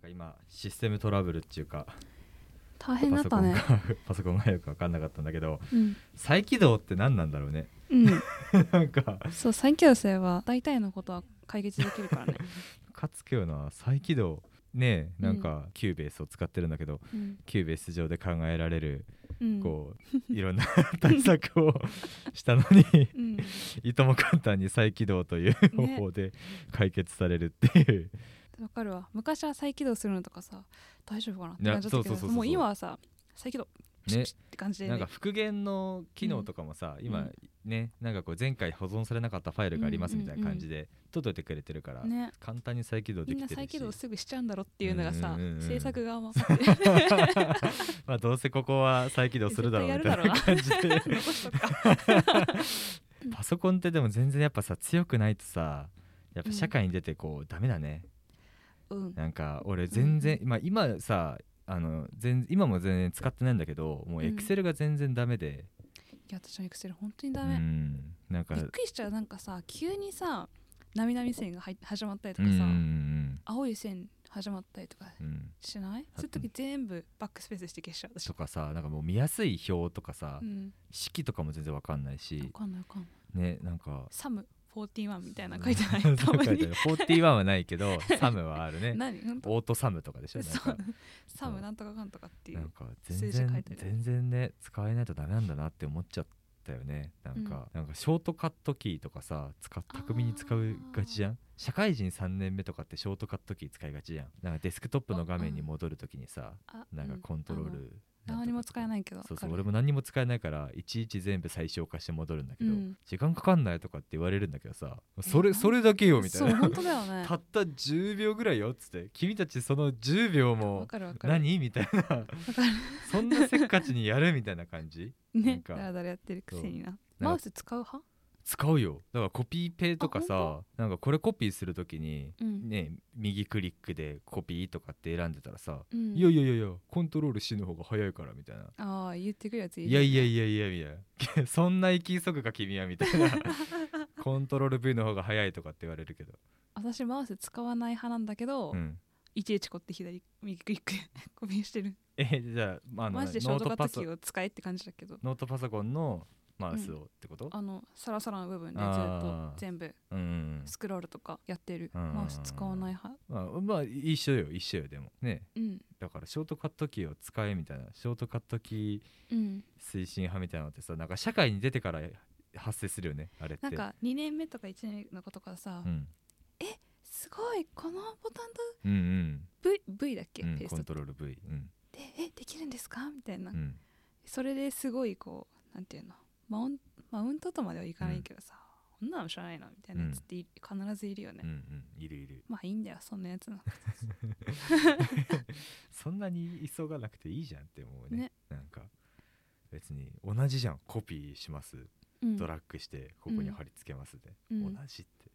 か今システムトラブルっていうか大変だパソコンがったねパソコンがよく分かんなかったんだけどうん、再起動って何なんだろうね？うん、なんかそう再起動すれば大体のことは解決できるからね、かつくような再起動ねえなんか Cubase を使ってるんだけど、うん。 Cubase 上で考えられるうん、こう いろんな対策をしたのにうん、いとも簡単に再起動という方ね法で解決されるっていう、わかるわ。昔は再起動するのとかさ大丈夫かなって感じだったけどもう今はさ再起動ね。って感じで、ね、なんか復元の機能とかもさ、今ねなんかこう前回保存されなかったファイルがありますみたいな感じで届いてくれてるから、ね簡単に再起動でみんなきてるし再起動すぐしちゃうんだろっていうのがさ、うんうんうんうん制作側もまあどうせここは再起動するだろうみたいな絶感じでパソコンってでも全然やっぱさ強くないとさやっぱ社会に出てこう、ダメだねうんなんか俺全然、まあ今さあの全今も全然使ってないんだけどもううん。エクセルが全然ダメで、いや私のエクセル本当にうダメ、ん、なんかびっくりしちゃう。なんかさ急にさ波々線が入っ始まったりとうんうかさ、ん青い線始まったりとかうんうん。しないそういう時全部バックスペースして消しちゃう私。とかさなんかもう見やすい表とかさ、うん。式とかも全然わかんないし。わかんないわかんない。ねなんかサム41みたいなの書いてない？たまに。書いてある41はないけど サムはあるね。オートサムとかでしょ？そう。か。サムなんとかかんとかっていうなんか全然全然ね使えないとダメなんだなって思っちゃったよね。なんか、なんかショートカットキーとかさ使っ巧みに使うがちじゃん？社会人3年目とかってショートカットキー使いがちじゃん。なんかデスクトップの画面に戻るときにさあなんかコントロール、うん何も使えないけどそうそう俺も何にも使えないからいちいち全部最小化して戻るんだけど、うん。時間かかんないとかって言われるんだけどさそれえそれだけよみたいな。そう本当だよね。たった10秒ぐらいよっつって君たちその10秒わも何みたいな。わかる。そんなせっかちにやるみたいな感じ？なんねやってるくせにな。かマウス使う派？使うよ。だからコピーペとかあさなんかこれコピーするときにうん。ね右クリックでコピーとかって選んでたらさ、うん。いやいやいやいやコントロール C の方が早いからみたいな。ああ言ってくるやついるいやいやいやいやみたいな そんな生き急ぐか君はみたいな。コントロール V の方が早いとかって言われるけど、私マウス使わない派なんだけど、うん、いちいちこって左右クリックで コピーしてる。えじゃあ,、まあ、あのマジでショートカットパソトキーを使えって感じだけど。ノートパソコンのマウスをってこと、あのサラサラの部分でずっあとー。全部うんうんスクロールとかやってる。うんマウス使わない派。まあ、まあ一緒よ一緒よでも。ね。うん。だからショートカットキーを使えみたいな。ショートカットキーうん。推進派みたいなのってさなんか社会に出てから発生するよねあれって。なんか2年目とか1年目の子とかさ、うん、すごいこのボタンとうんうん。V, v だっけ、うんペーストコントロール V うん。でえできるんですか？みたいな、うん。それですごいこうなんていうの？マウンマウントとまではいかないけどさ、こん。なの知らないなみたいなやつってい必ずいるよね、うんうんいるいる。まあいいんだよそんなやつの そんなに急がなくていいじゃんって思うね。ね。なんか別に同じじゃん。コピーします。うん。ドラッグしてここに貼り付けますで、うん。同じって、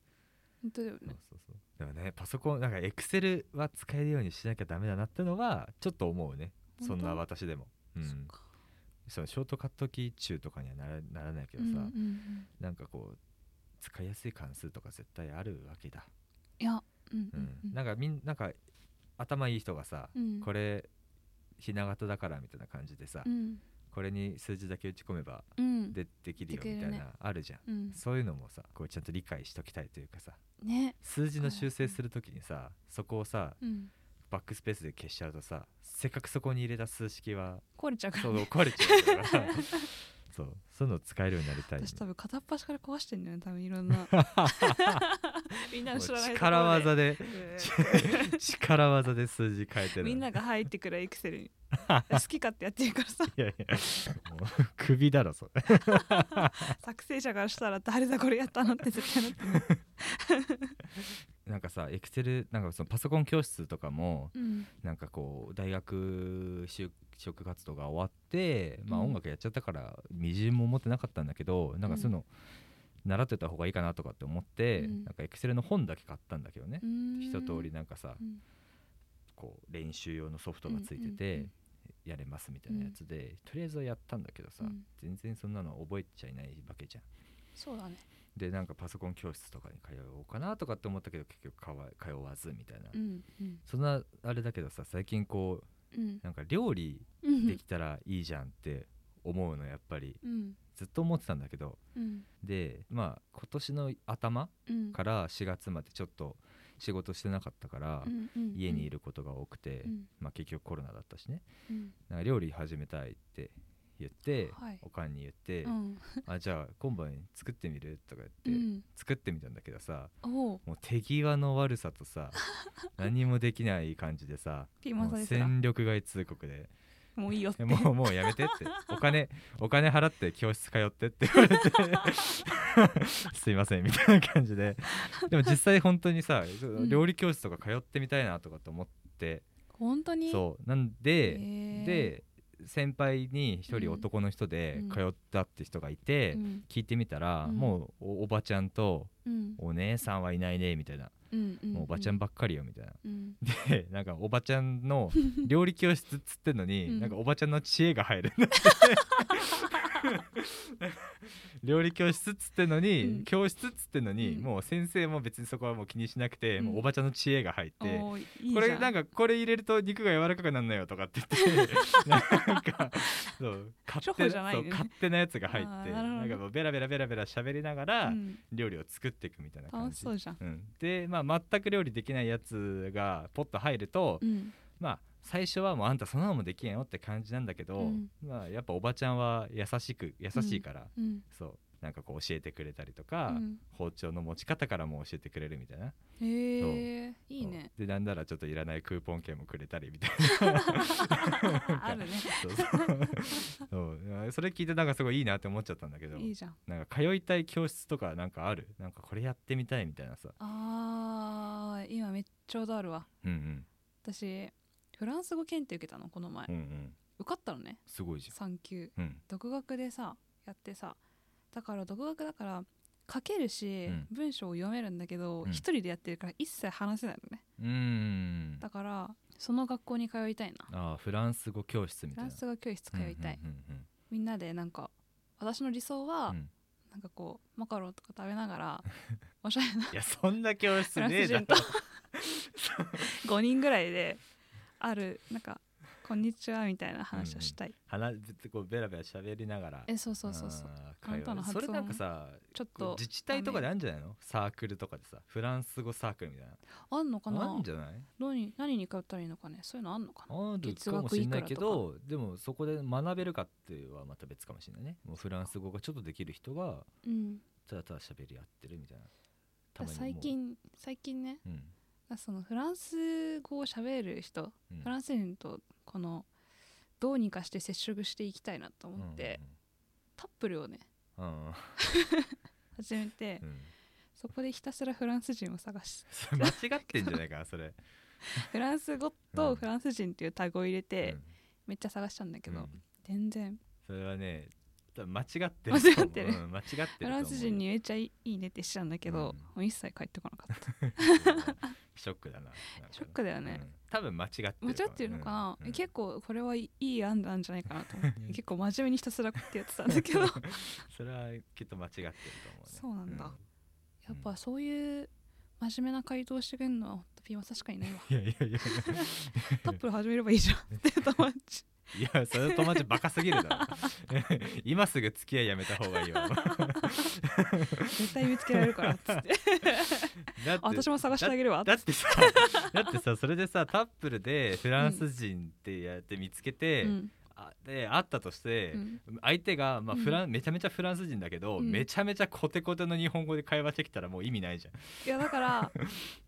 本当だよそうねそうそう。だからねパソコンなんかエクセルは使えるようにしなきゃダメだなってのはちょっと思うね。そんな私でも、うん、そっかそのショートカットキー中とかにはならならないけどさ、うんうんうんなんかこう使いやすい関数とか絶対あるわけだ、いやうんううん。んうん。なんかみんなんか頭いい人がさ、うん。これひな形だからみたいな感じでさ、うん。これに数字だけ打ち込めばうん。でできるよみたいな、あるじゃん。うん。そういうのもさこうちゃんと理解しときたいというかさね。数字の修正するときにさそこをさうんバックスペースで消しちゃうとさせっかくそこに入れた数式は壊れちゃうからそうね壊れちゃうから。そうそういうの使えるようになりたい、ね私、多分片っ端から壊してんだよね多分いろんな。みんなの知らない力技でうん。力技で数字変えてる。みんなが入ってくるエクセルに。好き勝手やってるからさ。いやいやもう首だろそれ。作成者からしたら誰だこれやったのって絶対なってるなんかさエクセルなんかそのパソコン教室とかもうん。なんかこう大学就職活動が終わって、まあ、うん。音楽やっちゃったからみじんも思ってなかったんだけどなんかそういうの習ってた方がいいかなとかって思って、うん。なんかエクセルの本だけ買ったんだけどね、うん。一通りなんかさうん。こう練習用のソフトがついてて、うんうんやれますみたいなやつで、とりあえずはやったんだけどさ、うん。全然そんなの覚えちゃいないわけじゃん。そうだねでなんかパソコン教室とかに通おうかなとかって思ったけど結局かわ通わずみたいな、うんうん。そんなあれだけどさ最近こううん。なんか料理うんできたらいいじゃんって思うのやっぱりうん。ずっと思ってたんだけど。うん。でまあ今年の頭うん。から4月までちょっと仕事してなかったから、家にいることが多くて、うん。まあ、結局コロナだったしね。うん。なんか料理始めたいって言って、はい。おかんに言って、うんあじゃあ今晩作ってみる？とかう言って、ん。作ってみたんだけどさもう手際の悪さとさ 何もできない感じでさ戦力外通告でもういいよって。えもうもうやめてって。お金お金払って教室通ってって言われて。すいませんみたいな感じで。でも実際本当にさ、ん。料理教室とか通ってみたいなとかって思って。本当に？そう。なんで、で先輩に一人うん。男の人でうん。通ったって人がいて、うん。聞いてみたら、うん。もうおおばちゃんとうん。お姉さんはいないねみたいな、うんうんもうおばちゃんばっかりよみたいな。うん。でなんかおばちゃんの 料理教室っつってんのに、うん。なんかおばちゃんの知恵が入る。んだって料理教室っつってんのに、うん。教室っつってんのに、うん。もう先生も別にそこはもう気にしなくて、うん。もうおばちゃんの知恵が入って、これなんかこれ入れると肉が柔らかくなるのよとかって言って なんかそう勝処手なやつが入ってなんかもうベラベラベラベラ喋りながらうん。料理を作っていくみたいな感じ、うん、でまあ全く料理できないやつがポッと入ると、うん。まあ最初はもうあんたそんなのもできんよって感じなんだけど、うん。まあやっぱおばちゃんは優しく優しいから、うん。そうなんかこう教えてくれたりとか、うん。包丁の持ち方からも教えてくれるみたいな。へえいいね。でなんならちょっといらないクーポン券もくれたりみたい あるね。なそう。それ聞いてなんかすごいいいなって思っちゃったんだけどいいじゃん。なんか通いたい教室とかなんかある？なんかこれやってみたいみたいなさ。あー今めっちゃどあるわ。うんうん。私フランス語検定受けたのこの前、うんうん。受かったのね。すごいじ3級ゃんうん。独学でさやってさだから独学だから書けるし、うん。文章を読めるんだけどうん。一、人でやってるから一切話せないのね。うーん。だからその学校に通いたいな。ああフランス語教室みたいな。フランス語教室通いたい、うんうんみんなでなんか私の理想は、うん。うんなんかこうマカロンとか食べながら おしゃれないやそんな教室ねえだろ。フラン5人ぐらいであるなんか「こんにちは」みたいな話をしたい、話こうベラベラ喋りながら。えそうそうそうそう会話。それなんかさちょっと自治体とかであるんじゃないの？サークルとかでさフランス語サークルみたいな。あんのかな？あるんじゃない？何何に通ったらいいのかね？そういうのあんのかな？ある月か。もしれないけどでもそこで学べるかってはまた別かもしれないね。もうフランス語がちょっとできる人がうん。ただただ喋り合ってるみたいな。う。最近最近ねうん。そのフランス語を喋る人、うん。フランス人とこのどうにかして接触していきたいなと思って、タップルをねうんうん始めて、うん。そこでひたすらフランス人を探し 間違ってんじゃないかなそれ。フランス語うん。とフランス人っていうタグを入れて、うん。めっちゃ探したんだけど、うん。全然。それはね間違ってる間違ってる。間違ってるフランス人にめっちゃいいねってしたんだけど、うん。もう一切返ってこなかった ショックだな。ショックだよね。うん。多分間違ってる間違ってるのかな、うん。うん。結構これはいい案なんじゃないかなと思って。結構真面目にひたすらこうやってやってたんだけど。それはきっと間違ってると思うね。そうなんだ。やっぱそういう真面目な回答してくれるのはピン確かにないわ。いやいやいやタップル始めればいいじゃんって友達いやそれ友達バカすぎるだろ。今すぐ付き合いやめた方がいいわ絶対見つけられるからっつって。だって私も探してあげるわ。だってさだってさそれでさタップルでフランス人ってやって見つけて、うん。あで会ったとして、うん。相手が、まあうん。フランめちゃめちゃフランス人だけど、うん。めちゃめちゃコテコテの日本語で会話してきたらもう意味ないじゃん。いやだからだか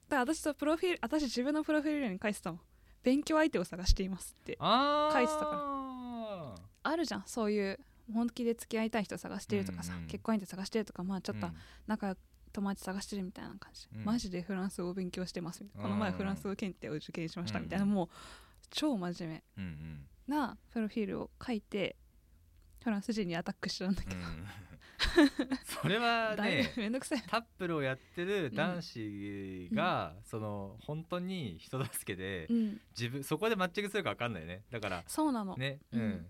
ら私とプロフィール私自分のプロフィールに書いてたもん勉強相手を探していますってあ書いてたかあるじゃん。そういう本気で付き合いたい人探してるとかさ、うんうん結婚相手探してるとかまあちょっとうん。仲良く友達探してるみたいな感じ、うん。マジでフランス語を勉強してますみたいな、うん。この前フランス語検定を受験しましたうんみたいな、もう超真面目なプロフィールを書いてフランス人にアタックしてたんだけど、うん。それはね ぶめんどくさい。タップルをやってる男子が、その本当に人助けで、うん。自分そこでマッチングするか分かんないね。だからそうなの、ね、ううん。ん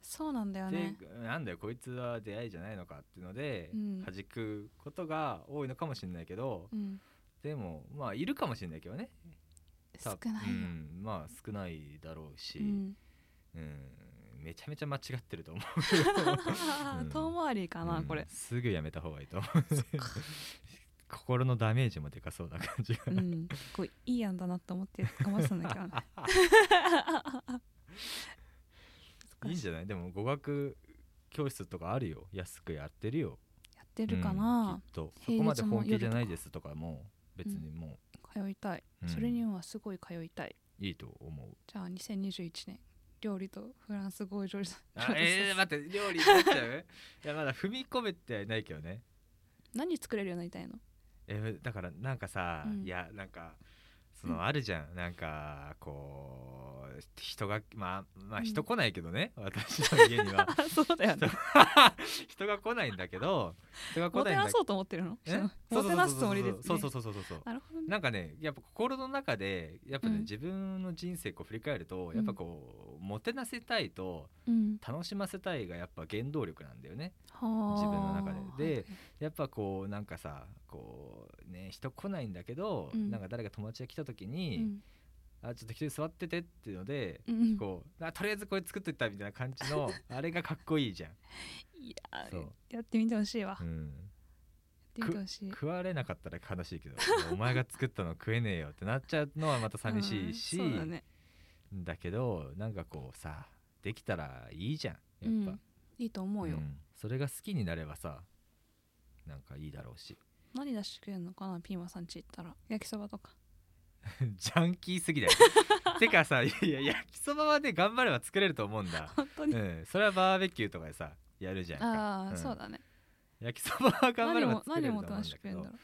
そうなんだよでねなんだよこいつは出会いじゃないのかっていうので、うん。弾くことが多いのかもしれないけどうん。でもまあいるかもしれないけどね。少ないよ、うん、まあ少ないだろうし、うん。うんめちゃめちゃ間違ってると思う。うん。遠回りかな、うん。これ。すぐやめた方がいいと思う。心のダメージもでかそうな感じが、うん。こういい案だなと思って頑張ってたんだけどね。い。いんじゃない？でも語学教室とかあるよ。安くやってるよ。やってるかうんな、きっと。そこまでも本気じゃないですとかも別にも通いたい、うん。それにはすごい通いたい。ういいと思う、じゃあ2021年料理とフランス語を上手あえー、待って料理になっちゃう？いやまだ踏み込めてはいないけどね。何作れるようになりたいの？えーだからなんかさ、うん。いやなんかその、うんあるじゃん。なんかこう人がまあまあうん。人来ないけどね、私の家には。あ そうだよね。人が来ないんだけど人が来もないんだてなそうと思ってるの？え？もてなすつもりで、ね、そうそうそうそうそう。そうなるほどね。なんかねやっぱ心の中でやっぱね、うん。自分の人生こう振り返るとん。やっぱこう、もてなせたいとうん。楽しませたいがやっぱ原動力なんだよね。はあ。自分の中で。ではい。やっぱこうなんかさこうね人来ないんだけど、うん。なんか誰か友達が来た時うに、ん。あちょっと一人座っててっていうので、うん。こうあとりあえずこれ作っといたみたいな感じのあれがかっこいいじゃん、いやそう。やってみてほしいわ、うん、食われなかったら悲しいけどお前が作ったの食えねえよってなっちゃうのはまた寂しいし、だね。だけどなんかこうさできたらいいじゃんやっぱ、うん。いいと思うよ、うん。それが好きになればさなんかいいだろうし。何出してくれるのかなピーマンさんち行ったら。焼きそばとか ジャンキーすぎだよ。てかさいや焼きそばはね頑張れば作れると思うんだ、本当に、うん、それはバーベキューとかでさやるじゃんか。ああ、ん。そうだね。焼きそばは頑張れば作れると思うんだけど。くれるんだろ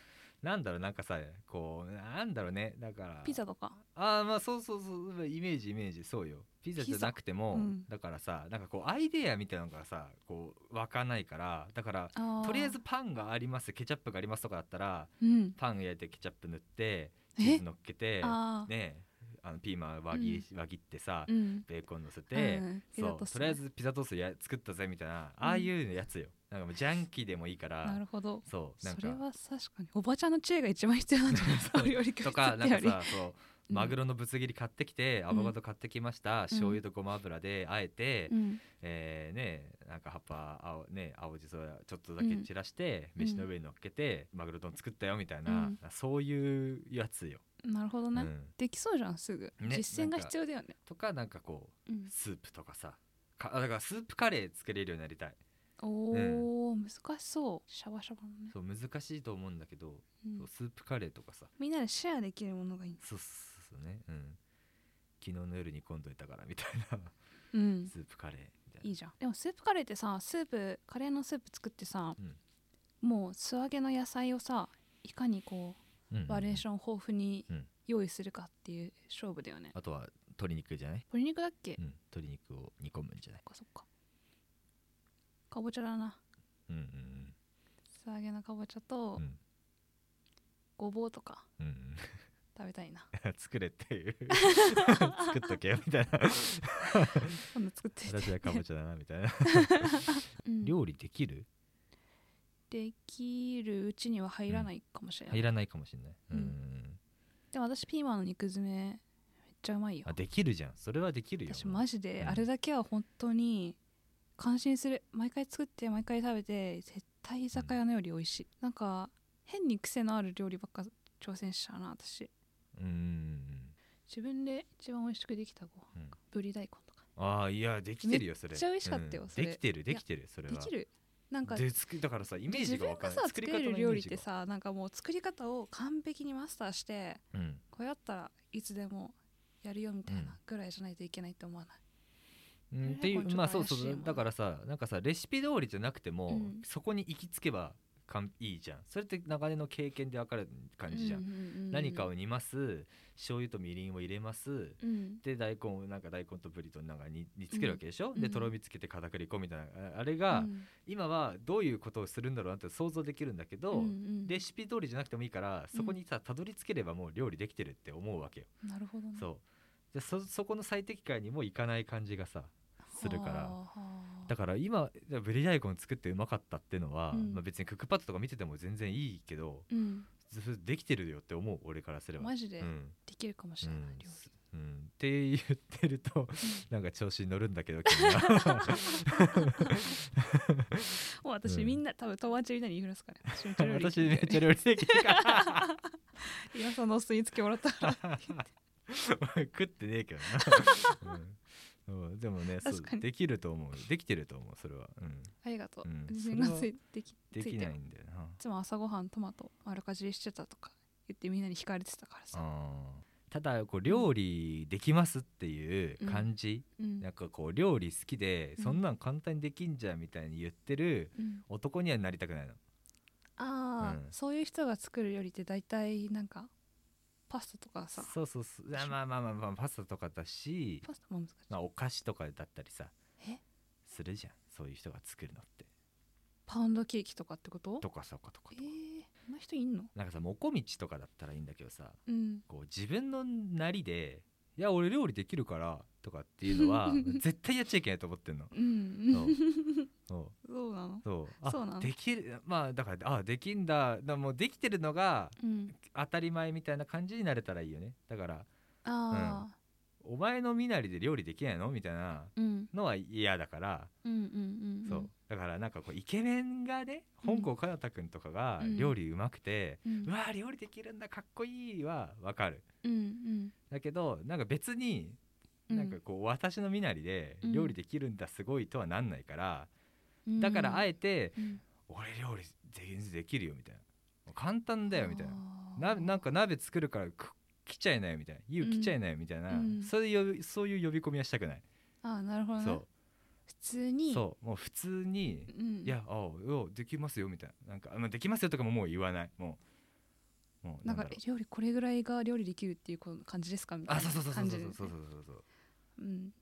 なんだろうなんかさこうなんだろうね。だからうピザとか？ああまあそうそうそうイメージイメージ。そうよ。ピザじゃなくても、うん。だからさなんかこうアイデアみたいなのがさこう湧かないからだからとりあえずパンがありますケチャップがありますとかだったらうん。パン焼いてケチャップ塗って乗っけてねあのピーマン輪切り,、輪切ってさ、うん。ベーコン乗せて、そうとりあえずピザトーストや作ったぜみたいなああいうやつよ。なんかもうジャンキーでもいいからなるほど。そうなんか。それは確かに。おばちゃんの知恵が一番必要なんじゃない そう。お料理教室とかなんかさそうマグロのぶつ切り買ってきて、アボカド買ってきました、醤油とごま油であえて、うん。えーねなんか葉っぱ青ね青じそちょっとだけ散らして、うん。飯の上に乗っけて、マグロ丼作ったよみたいな、うん。そういうやつよ、なるほどね、うん。できそうじゃんすぐ、ね実践が必要だよね。とかなんかこううん。スープとかさかあだからスープカレー作れるようになりたい。おお、難しそう。シャバシャバのね、そう難しいと思うんだけど、うん。スープカレーとかさ。みんなでシェアできるものがいい。そうそうそうね。うん。昨日の夜煮込んどいたからみたいな。うん。スープカレーみたいな。いいじゃん。でもスープカレーってさスープカレーのスープ作ってさ、うん。もう素揚げの野菜をさいかにこうんうんうバリエーション豊富にうん。用意するかっていう勝負だよね、あとは鶏肉じゃない、鶏肉だっけ、うん、鶏肉を煮込むんじゃない？そっかそっか。かぼちゃだな。うんうん素揚げのかぼちゃと、うんうん。ごぼうとか。うんうん食べたいな。作れっていう。作っとけよみたいな。今度作って私はかぼちゃだなみたいな。うん。料理できる？できるうちには入らないかもしれない、入らないかもしれない、ううんん。でも私ピーマンの肉詰めめっちゃうまいよ。あできるじゃん。それはできるよ。私マジでうん。あれだけは本当に感心する。毎回作って毎回食べて絶対居酒屋のより美味しい、なんか変に癖のある料理ばっか挑戦しちゃうな私うん自分で一番美味しくできたご飯。うん。ぶり大根とかああいやできてるよそれ。めっちゃ美味しかったようん。それ。できてるできてるそれは。できる。なんかでだからさイメー自分ジがわかがさ作り方れる料理ってさなんかもう作り方を完璧にマスターしてうん。これやったらいつでもやるよみたいうん。なぐらいじゃないといけないって思わない、うん、ねっていうまあそうそうんだからさなんかさレシピ通りじゃなくても、うん。そこに行き着けばかんいいじゃん。それって長年の経験で分かる感じじゃん、うんうんうんうん何かを煮ます。醤油とみりんを入れます。うん。で大根をなんか大根とぶりとなんか煮煮つけるわけでしょ、うん。でとろみつけて片栗粉みたいなああれが、うん。今はどういうことをするんだろうなって想像できるんだけど、うんうん。レシピ通りじゃなくてもいいからそこにさたどり着ければもう料理できてるって思うわけよ、なるほどね。そう。でそそこの最適解にもいかない感じがさするから。だから今ブリ大根作ってうまかったっていうのは、うん。まあ、別にクックパッドとか見てても全然いいけどうん。ずできてるよって思う俺からすれば。マジでうん。できるかもしれない、料すうん。って言ってるとなんか調子に乗るんだけど君は。理 もう私、うん。みんな多分友達みんなに言いふらすから私めっちゃ料理私めっちゃ料理できる。か ら今さんのお酢につけもらったから 食ってねえけどな、うんそうでもねそう確かに。できると思う。できてると思うそれは、うん、ありがとう、うん。自信がついできできついてないんだよな。いつも朝ごはんトマト丸かじりしてたとか言ってみんなに惹かれてたからさ、あー。ただこう料理できますっていう感じ、うん。なんかこう料理好きで、うん。そんなん簡単にできんじゃんみたいに言ってるうん。男にはなりたくないの。ああ、うん。そういう人が作る料理って大体なんかパスタとかさ。そうそうそう。あまあまあまあまあパスタとかだし、パスタも難しい、まあ、お菓子とかだったりさえ？するじゃん。そういう人が作るのって。パウンドケーキとかってこと？とかさとかとか。えー、そんな人いんの？なんかさもこみちとかだったらいいんだけどさうん。こう自分のなりで「いや俺料理できるから」とかっていうのは 絶対やっちゃいけないと思ってんの。うん。そう。そう。なの？そう。あそうなの？できるまあだからあできんだ。だもうできてるのがうん。当たり前みたいな感じになれたらいいよね。だからああお前の身なりで料理できないの？みたいなうん。のは嫌だから、うんうんうんうん。そうだからなんかこうイケメンがねうん。本郷奏太君とかがうん。料理うまくて、ううんわー料理できるんだかっこいいはわかる。うんうん。だけどなんか別にうん。なんかこう私の身なりでうん。料理できるんだすごいとはなんないから、うん。だからあえてうん。俺料理全然できるよみたいな。簡単だよみたいな。ななんか鍋作るからく来ちゃいなよみたいな「ゆう来ちゃいなよ」みたいな、うん。そういう呼びそういう呼び込みはしたくない、あーなるほどね。そ普通にうそうもう普通に「うん、いやあおできますよ」みたいな。なんかあまあできますよとかももう言わない。もうもうなんか料理これぐらいが料理できるっていう感じですか？みたいなあそうそうそうそうそうそうそう。そうそううん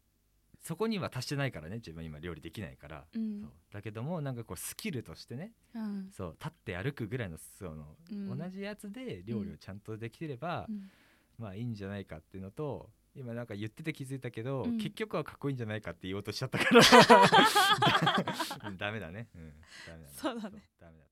そこには達してないからね自分今料理できないから、うんそうだけどもなんかこうスキルとしてねうんそう立って歩くぐらいのその、うん同じやつで料理をちゃんとできてれば、うんまあいいんじゃないかっていうのと今なんか言ってて気づいたけど、うん。結局はかっこいいんじゃないかって言おうとしちゃったから。う んダメだね、うん、ダメだね。そうだね。ダメだ